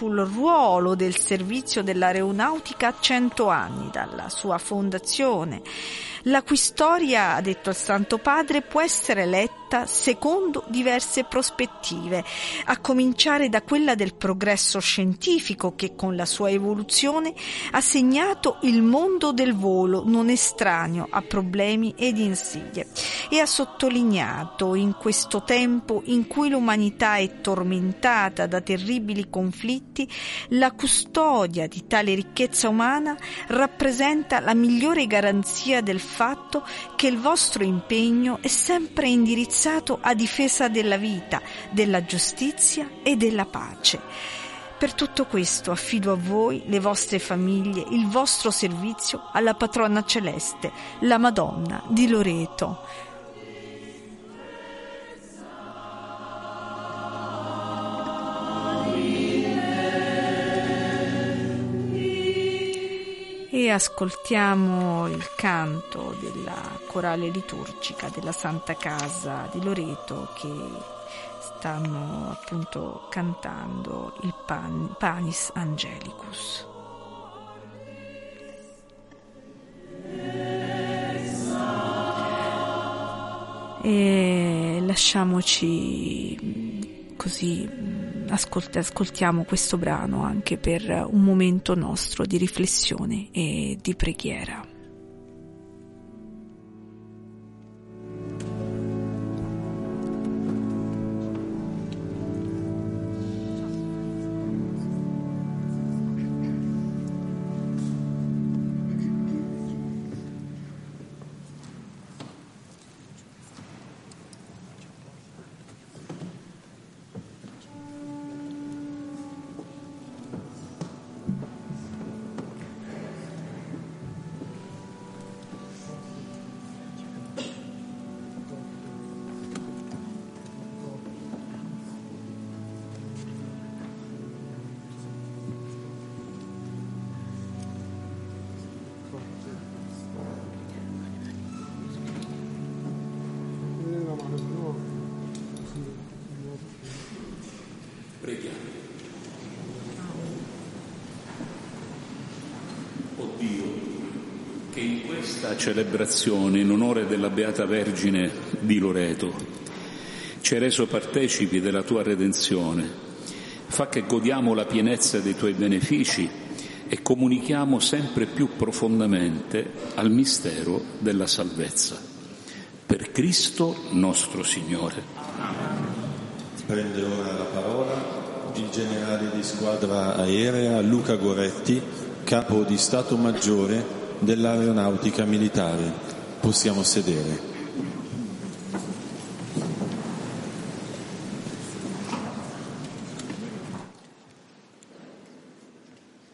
sul ruolo del servizio dell'aeronautica a cento anni dalla sua fondazione. La cui storia, ha detto il Santo Padre, può essere letta secondo diverse prospettive, a cominciare da quella del progresso scientifico che con la sua evoluzione ha segnato il mondo del volo non estraneo a problemi ed insidie e ha sottolineato in questo tempo in cui l'umanità è tormentata da terribili conflitti, la custodia di tale ricchezza umana rappresenta la migliore garanzia del fatto che il vostro impegno è sempre indirizzato a difesa della vita, della giustizia e della pace. Per tutto questo affido a voi, le vostre famiglie, il vostro servizio alla patrona celeste, la Madonna di Loreto. Ascoltiamo il canto della corale liturgica della Santa Casa di Loreto che stanno appunto cantando il pan, Panis Angelicus. E lasciamoci così ascolt- ascoltiamo questo brano anche per un momento nostro di riflessione e di preghiera. Celebrazione in onore della Beata Vergine di Loreto. Ci hai reso partecipi della tua redenzione. Fa che godiamo la pienezza dei tuoi benefici e comunichiamo sempre più profondamente al mistero della salvezza. Per Cristo nostro Signore. Prende ora la parola il generale di squadra aerea Luca Goretti, capo di Stato Maggiore dell'aeronautica militare. Possiamo sedere.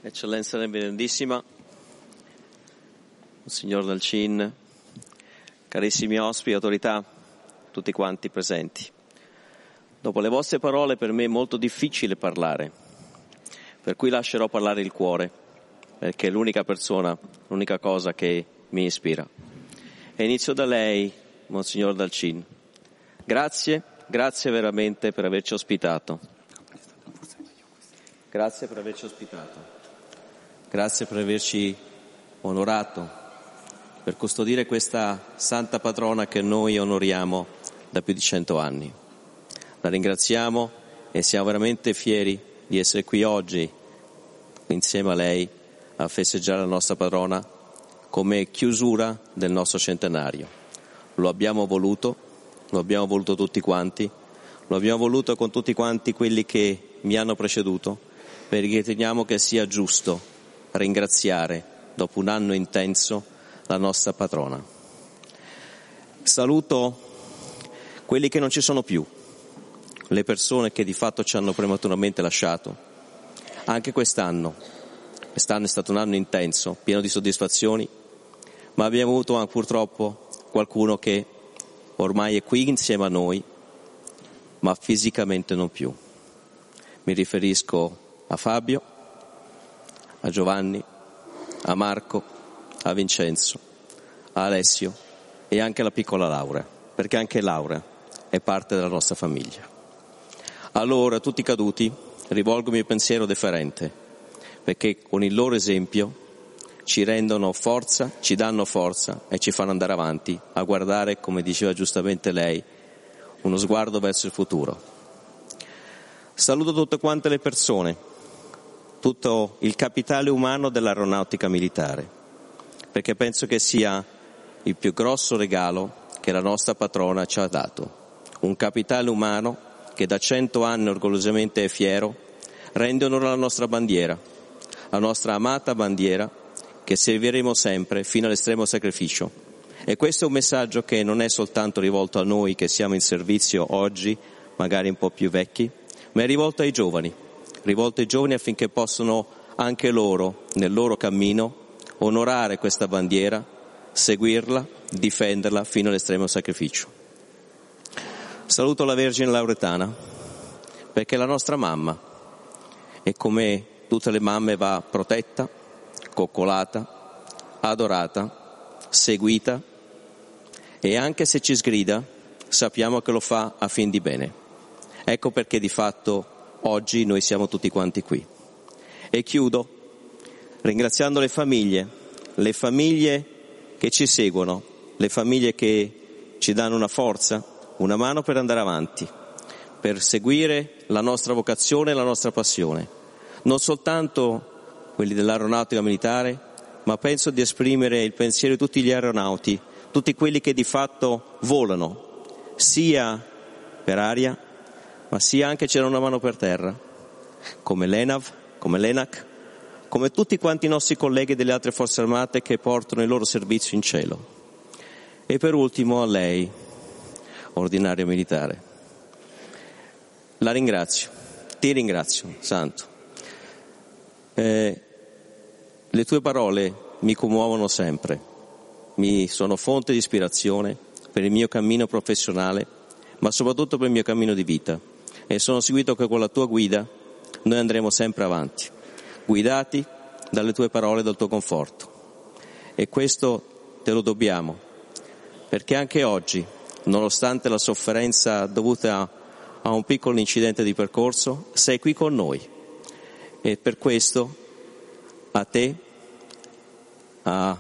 Eccellenza Reverendissima, Signor Dalcin, carissimi ospiti, autorità, tutti quanti presenti. Dopo le vostre parole per me è molto difficile parlare, per cui lascerò parlare il cuore perché è l'unica persona, l'unica cosa che mi ispira. E inizio da lei, Monsignor Dalcin. Grazie, grazie veramente per averci ospitato. Grazie per averci ospitato. Grazie per averci onorato, per custodire questa santa patrona che noi onoriamo da più di cento anni. La ringraziamo e siamo veramente fieri di essere qui oggi insieme a lei a festeggiare la nostra padrona come chiusura del nostro centenario. Lo abbiamo voluto, lo abbiamo voluto tutti quanti, lo abbiamo voluto con tutti quanti quelli che mi hanno preceduto, perché riteniamo che sia giusto ringraziare dopo un anno intenso la nostra patrona. Saluto quelli che non ci sono più, le persone che di fatto ci hanno prematuramente lasciato. Anche quest'anno Quest'anno è stato un anno intenso, pieno di soddisfazioni, ma abbiamo avuto purtroppo qualcuno che ormai è qui insieme a noi, ma fisicamente non più. Mi riferisco a Fabio, a Giovanni, a Marco, a Vincenzo, a Alessio e anche alla piccola Laura, perché anche Laura è parte della nostra famiglia. Allora, tutti caduti, rivolgo il mio pensiero deferente, perché con il loro esempio ci rendono forza, ci danno forza e ci fanno andare avanti a guardare, come diceva giustamente lei, uno sguardo verso il futuro. Saluto tutte quante le persone, tutto il capitale umano dell'aeronautica militare, perché penso che sia il più grosso regalo che la nostra patrona ci ha dato. Un capitale umano che da cento anni orgogliosamente è fiero, rende onore alla nostra bandiera, la nostra amata bandiera che serviremo sempre fino all'estremo sacrificio. E questo è un messaggio che non è soltanto rivolto a noi che siamo in servizio oggi, magari un po' più vecchi, ma è rivolto ai giovani, rivolto ai giovani affinché possano anche loro, nel loro cammino, onorare questa bandiera, seguirla, difenderla fino all'estremo sacrificio. Saluto la Vergine Lauretana, perché è la nostra mamma e come tutte le mamme va protetta, coccolata, adorata, seguita e anche se ci sgrida sappiamo che lo fa a fin di bene. Ecco perché di fatto oggi noi siamo tutti quanti qui. E chiudo ringraziando le famiglie, le famiglie che ci seguono, le famiglie che ci danno una forza, una mano per andare avanti, per seguire la nostra vocazione e la nostra passione. Non soltanto quelli dell'aeronautica militare, ma penso di esprimere il pensiero di tutti gli aeronauti, tutti quelli che di fatto volano, sia per aria, ma sia anche c'era una mano per terra, come l'ENAV, come l'ENAC, come tutti quanti i nostri colleghi delle altre forze armate che portano il loro servizio in cielo. E per ultimo a lei, ordinario militare. La ringrazio, ti ringrazio, Santo. Eh, le tue parole mi commuovono sempre, mi sono fonte di ispirazione per il mio cammino professionale, ma soprattutto per il mio cammino di vita. E sono seguito che con la tua guida noi andremo sempre avanti, guidati dalle tue parole e dal tuo conforto. E questo te lo dobbiamo, perché anche oggi, nonostante la sofferenza dovuta a un piccolo incidente di percorso, sei qui con noi. E per questo a te a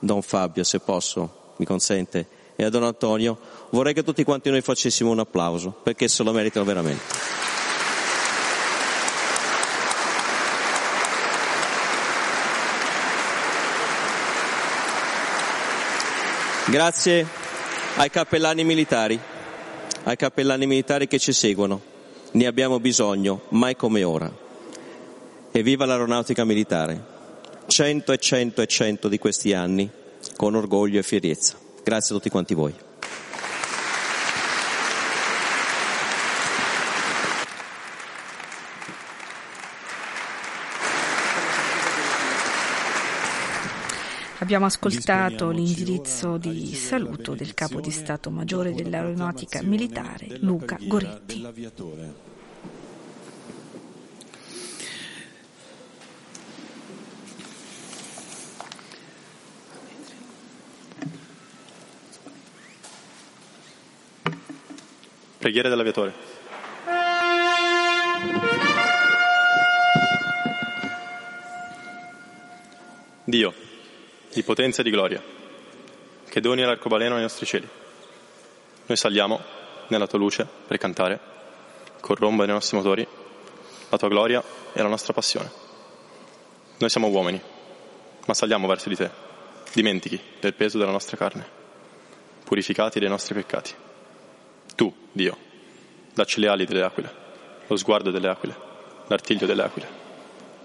Don Fabio, se posso, mi consente, e a Don Antonio, vorrei che tutti quanti noi facessimo un applauso, perché se lo meritano veramente. Grazie ai cappellani militari, ai cappellani militari che ci seguono. Ne abbiamo bisogno, mai come ora. E viva l'aeronautica militare! cento e cento e cento di questi anni con orgoglio e fierezza. Grazie a tutti quanti voi. Abbiamo ascoltato l'indirizzo di saluto del capo di Stato Maggiore dell'Aeronautica Militare, Luca Goretti. Preghiera dell'aviatore. Dio, di potenza e di gloria, che doni l'arcobaleno ai nostri cieli. Noi saliamo nella tua luce per cantare, corromba nei nostri motori, la tua gloria e la nostra passione. Noi siamo uomini, ma saliamo verso di te, dimentichi del peso della nostra carne, purificati dai nostri peccati tu, Dio, dacci le ali delle aquile, lo sguardo delle aquile, l'artiglio delle aquile,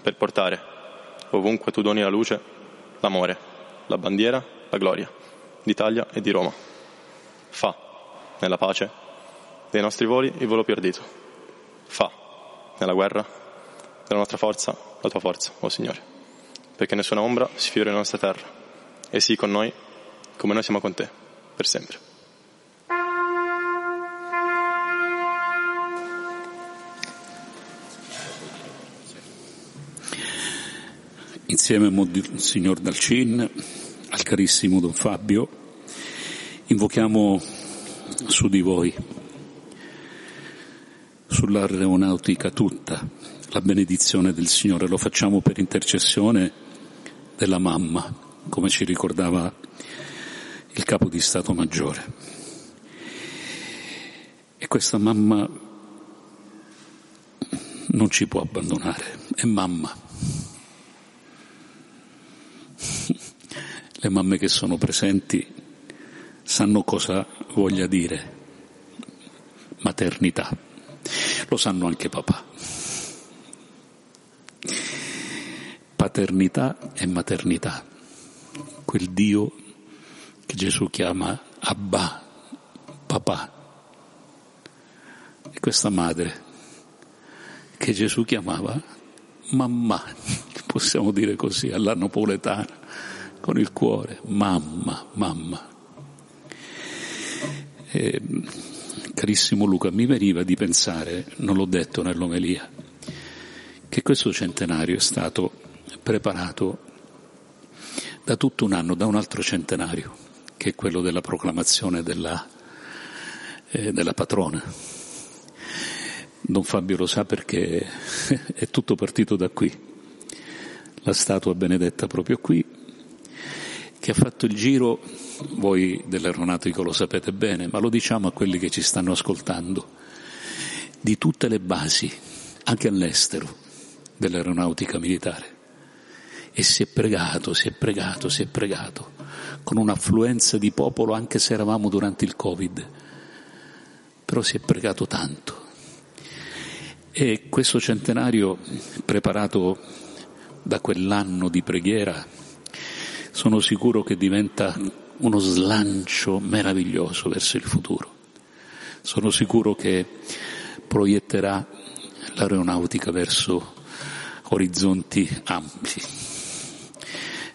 per portare, ovunque tu doni la luce, l'amore, la bandiera, la gloria d'Italia e di Roma. Fa, nella pace, dei nostri voli il volo più ardito. Fa, nella guerra, della nostra forza, la tua forza, o oh Signore, perché nessuna ombra sfiora la nostra terra, e sii con noi come noi siamo con te, per sempre. Insieme al signor Dalcin, al carissimo Don Fabio, invochiamo su di voi, sull'aeronautica tutta, la benedizione del Signore, lo facciamo per intercessione della mamma, come ci ricordava il capo di Stato Maggiore. E questa mamma non ci può abbandonare, è mamma. Le mamme che sono presenti sanno cosa voglia dire maternità, lo sanno anche papà. Paternità e maternità, quel Dio che Gesù chiama Abba, papà, e questa madre che Gesù chiamava mamma, possiamo dire così, alla napoletana, con il cuore, mamma, mamma. E, carissimo Luca, mi veniva di pensare, non l'ho detto nell'omelia, che questo centenario è stato preparato da tutto un anno, da un altro centenario, che è quello della proclamazione della, eh, della patrona. Don Fabio lo sa perché è tutto partito da qui. La statua benedetta proprio qui, che ha fatto il giro, voi dell'aeronautico lo sapete bene, ma lo diciamo a quelli che ci stanno ascoltando, di tutte le basi, anche all'estero, dell'aeronautica militare. E si è pregato, si è pregato, si è pregato, con un'affluenza di popolo anche se eravamo durante il Covid, però si è pregato tanto. E questo centenario preparato da quell'anno di preghiera sono sicuro che diventa uno slancio meraviglioso verso il futuro. Sono sicuro che proietterà l'aeronautica verso orizzonti ampi,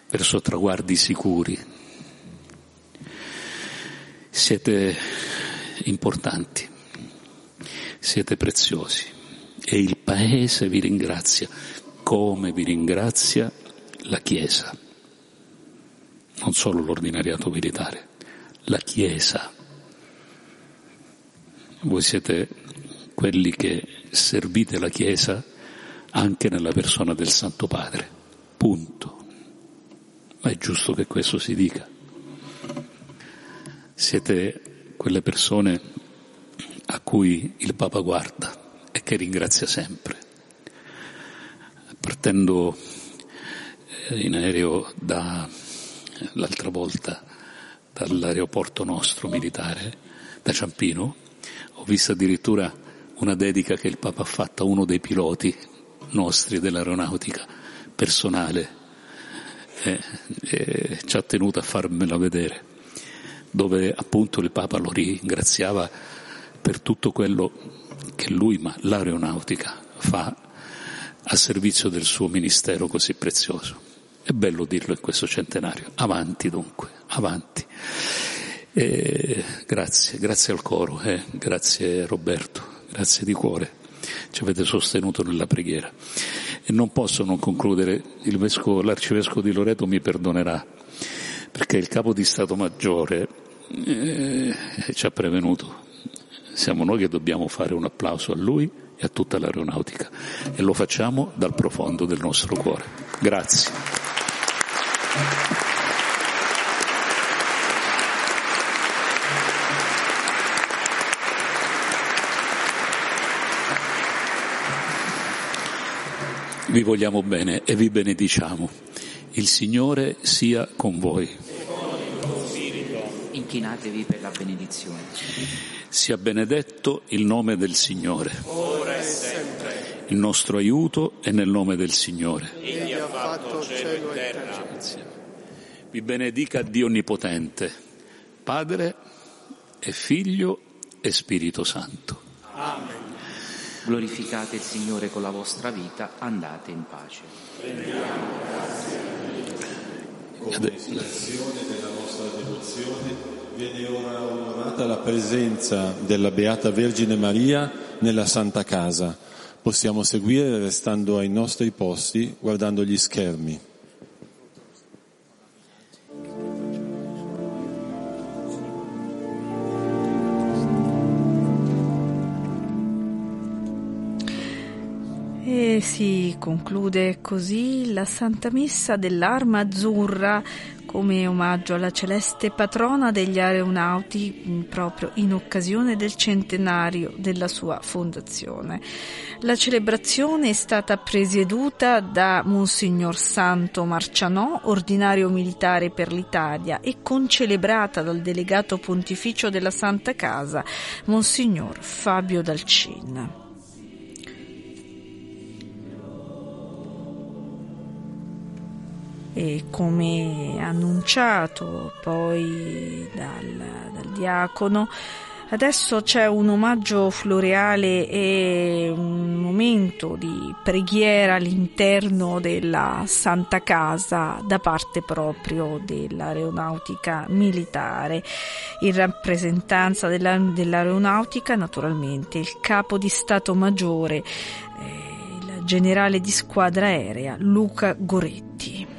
verso traguardi sicuri. Siete importanti, siete preziosi e il Paese vi ringrazia come vi ringrazia la Chiesa non solo l'ordinariato militare, la Chiesa. Voi siete quelli che servite la Chiesa anche nella persona del Santo Padre, punto. Ma è giusto che questo si dica. Siete quelle persone a cui il Papa guarda e che ringrazia sempre. Partendo in aereo da l'altra volta dall'aeroporto nostro militare, da Ciampino, ho visto addirittura una dedica che il Papa ha fatto a uno dei piloti nostri dell'aeronautica, personale, e, e ci ha tenuto a farmela vedere, dove appunto il Papa lo ringraziava per tutto quello che lui, ma l'aeronautica, fa a servizio del suo ministero così prezioso. È bello dirlo in questo centenario. Avanti dunque, avanti. E grazie, grazie al coro, eh, grazie Roberto, grazie di cuore. Ci avete sostenuto nella preghiera. E non posso non concludere, vescovo, l'arcivescovo di Loreto mi perdonerà, perché il capo di Stato Maggiore eh, ci ha prevenuto. Siamo noi che dobbiamo fare un applauso a lui e a tutta l'aeronautica e lo facciamo dal profondo del nostro cuore. Grazie. Vi vogliamo bene e vi benediciamo. Il Signore sia con voi. Inchinatevi per la benedizione. Sia benedetto il nome del Signore. Ora e sempre. Il nostro aiuto è nel nome del Signore. Egli ha fatto cielo e terra. Vi benedica Dio Onnipotente, Padre e Figlio e Spirito Santo. Amen. Glorificate il Signore con la vostra vita, andate in pace. Come espressione della nostra devozione viene ora onorata la presenza della Beata Vergine Maria nella Santa Casa. Possiamo seguire restando ai nostri posti guardando gli schermi. Si conclude così la Santa Messa dell'Arma Azzurra come omaggio alla celeste patrona degli aeronauti proprio in occasione del centenario della sua fondazione. La celebrazione è stata presieduta da Monsignor Santo Marcianò, ordinario militare per l'Italia, e concelebrata dal delegato pontificio della Santa Casa, Monsignor Fabio Dalcin. E come annunciato poi dal, dal diacono Adesso c'è un omaggio floreale e un momento di preghiera all'interno della Santa Casa da parte proprio dell'aeronautica militare. In rappresentanza della, dell'aeronautica, naturalmente, il capo di Stato Maggiore, eh, il generale di squadra aerea Luca Goretti.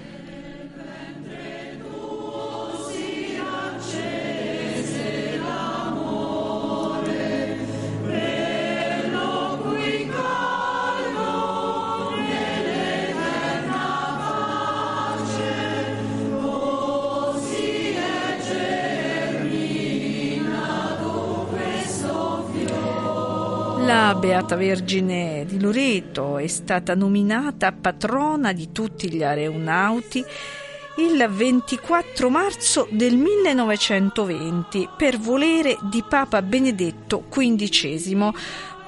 La Beata Vergine di Loreto è stata nominata patrona di tutti gli aeronauti il 24 marzo del 1920 per volere di Papa Benedetto XV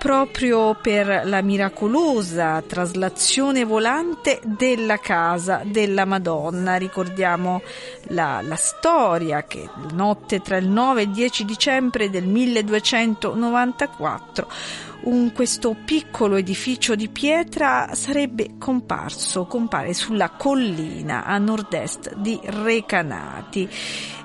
proprio per la miracolosa traslazione volante della casa della Madonna. Ricordiamo la, la storia che notte tra il 9 e il 10 dicembre del 1294 un, questo piccolo edificio di pietra sarebbe comparso, compare sulla collina a nord-est di Recanati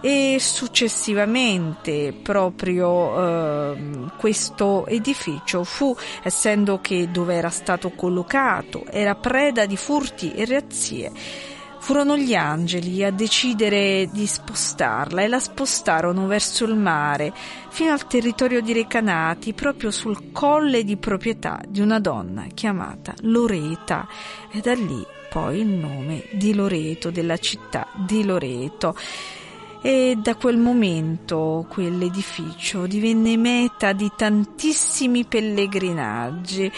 e successivamente proprio eh, questo edificio fu, essendo che dove era stato collocato, era preda di furti e razzie, Furono gli angeli a decidere di spostarla e la spostarono verso il mare, fino al territorio di Recanati, proprio sul colle di proprietà di una donna chiamata Loreta, e da lì poi il nome di Loreto, della città di Loreto e da quel momento quell'edificio divenne meta di tantissimi pellegrinaggi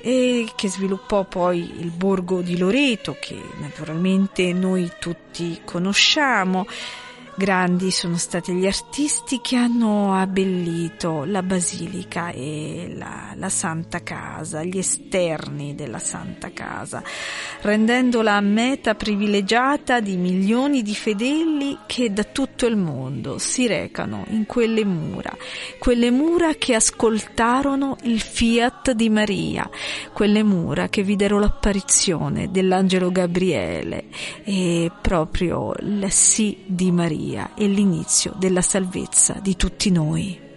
e che sviluppò poi il borgo di Loreto che naturalmente noi tutti conosciamo Grandi sono stati gli artisti che hanno abbellito la basilica e la, la, Santa Casa, gli esterni della Santa Casa, rendendola meta privilegiata di milioni di fedeli che da tutto il mondo si recano in quelle mura, quelle mura che ascoltarono il fiat di Maria, quelle mura che videro l'apparizione dell'angelo Gabriele e proprio il sì di Maria Maria è l'inizio della salvezza di tutti noi.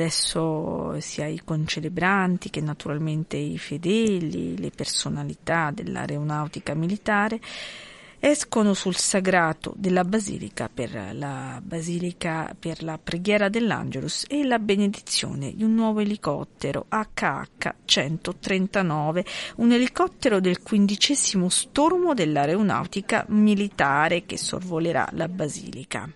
Adesso sia i concelebranti che naturalmente i fedeli, le personalità dell'aeronautica militare escono sul sagrato della basilica per la basilica per la preghiera dell'Angelus e la benedizione di un nuovo elicottero HH 139, un elicottero del quindicesimo stormo dell'aeronautica militare che sorvolerà la basilica.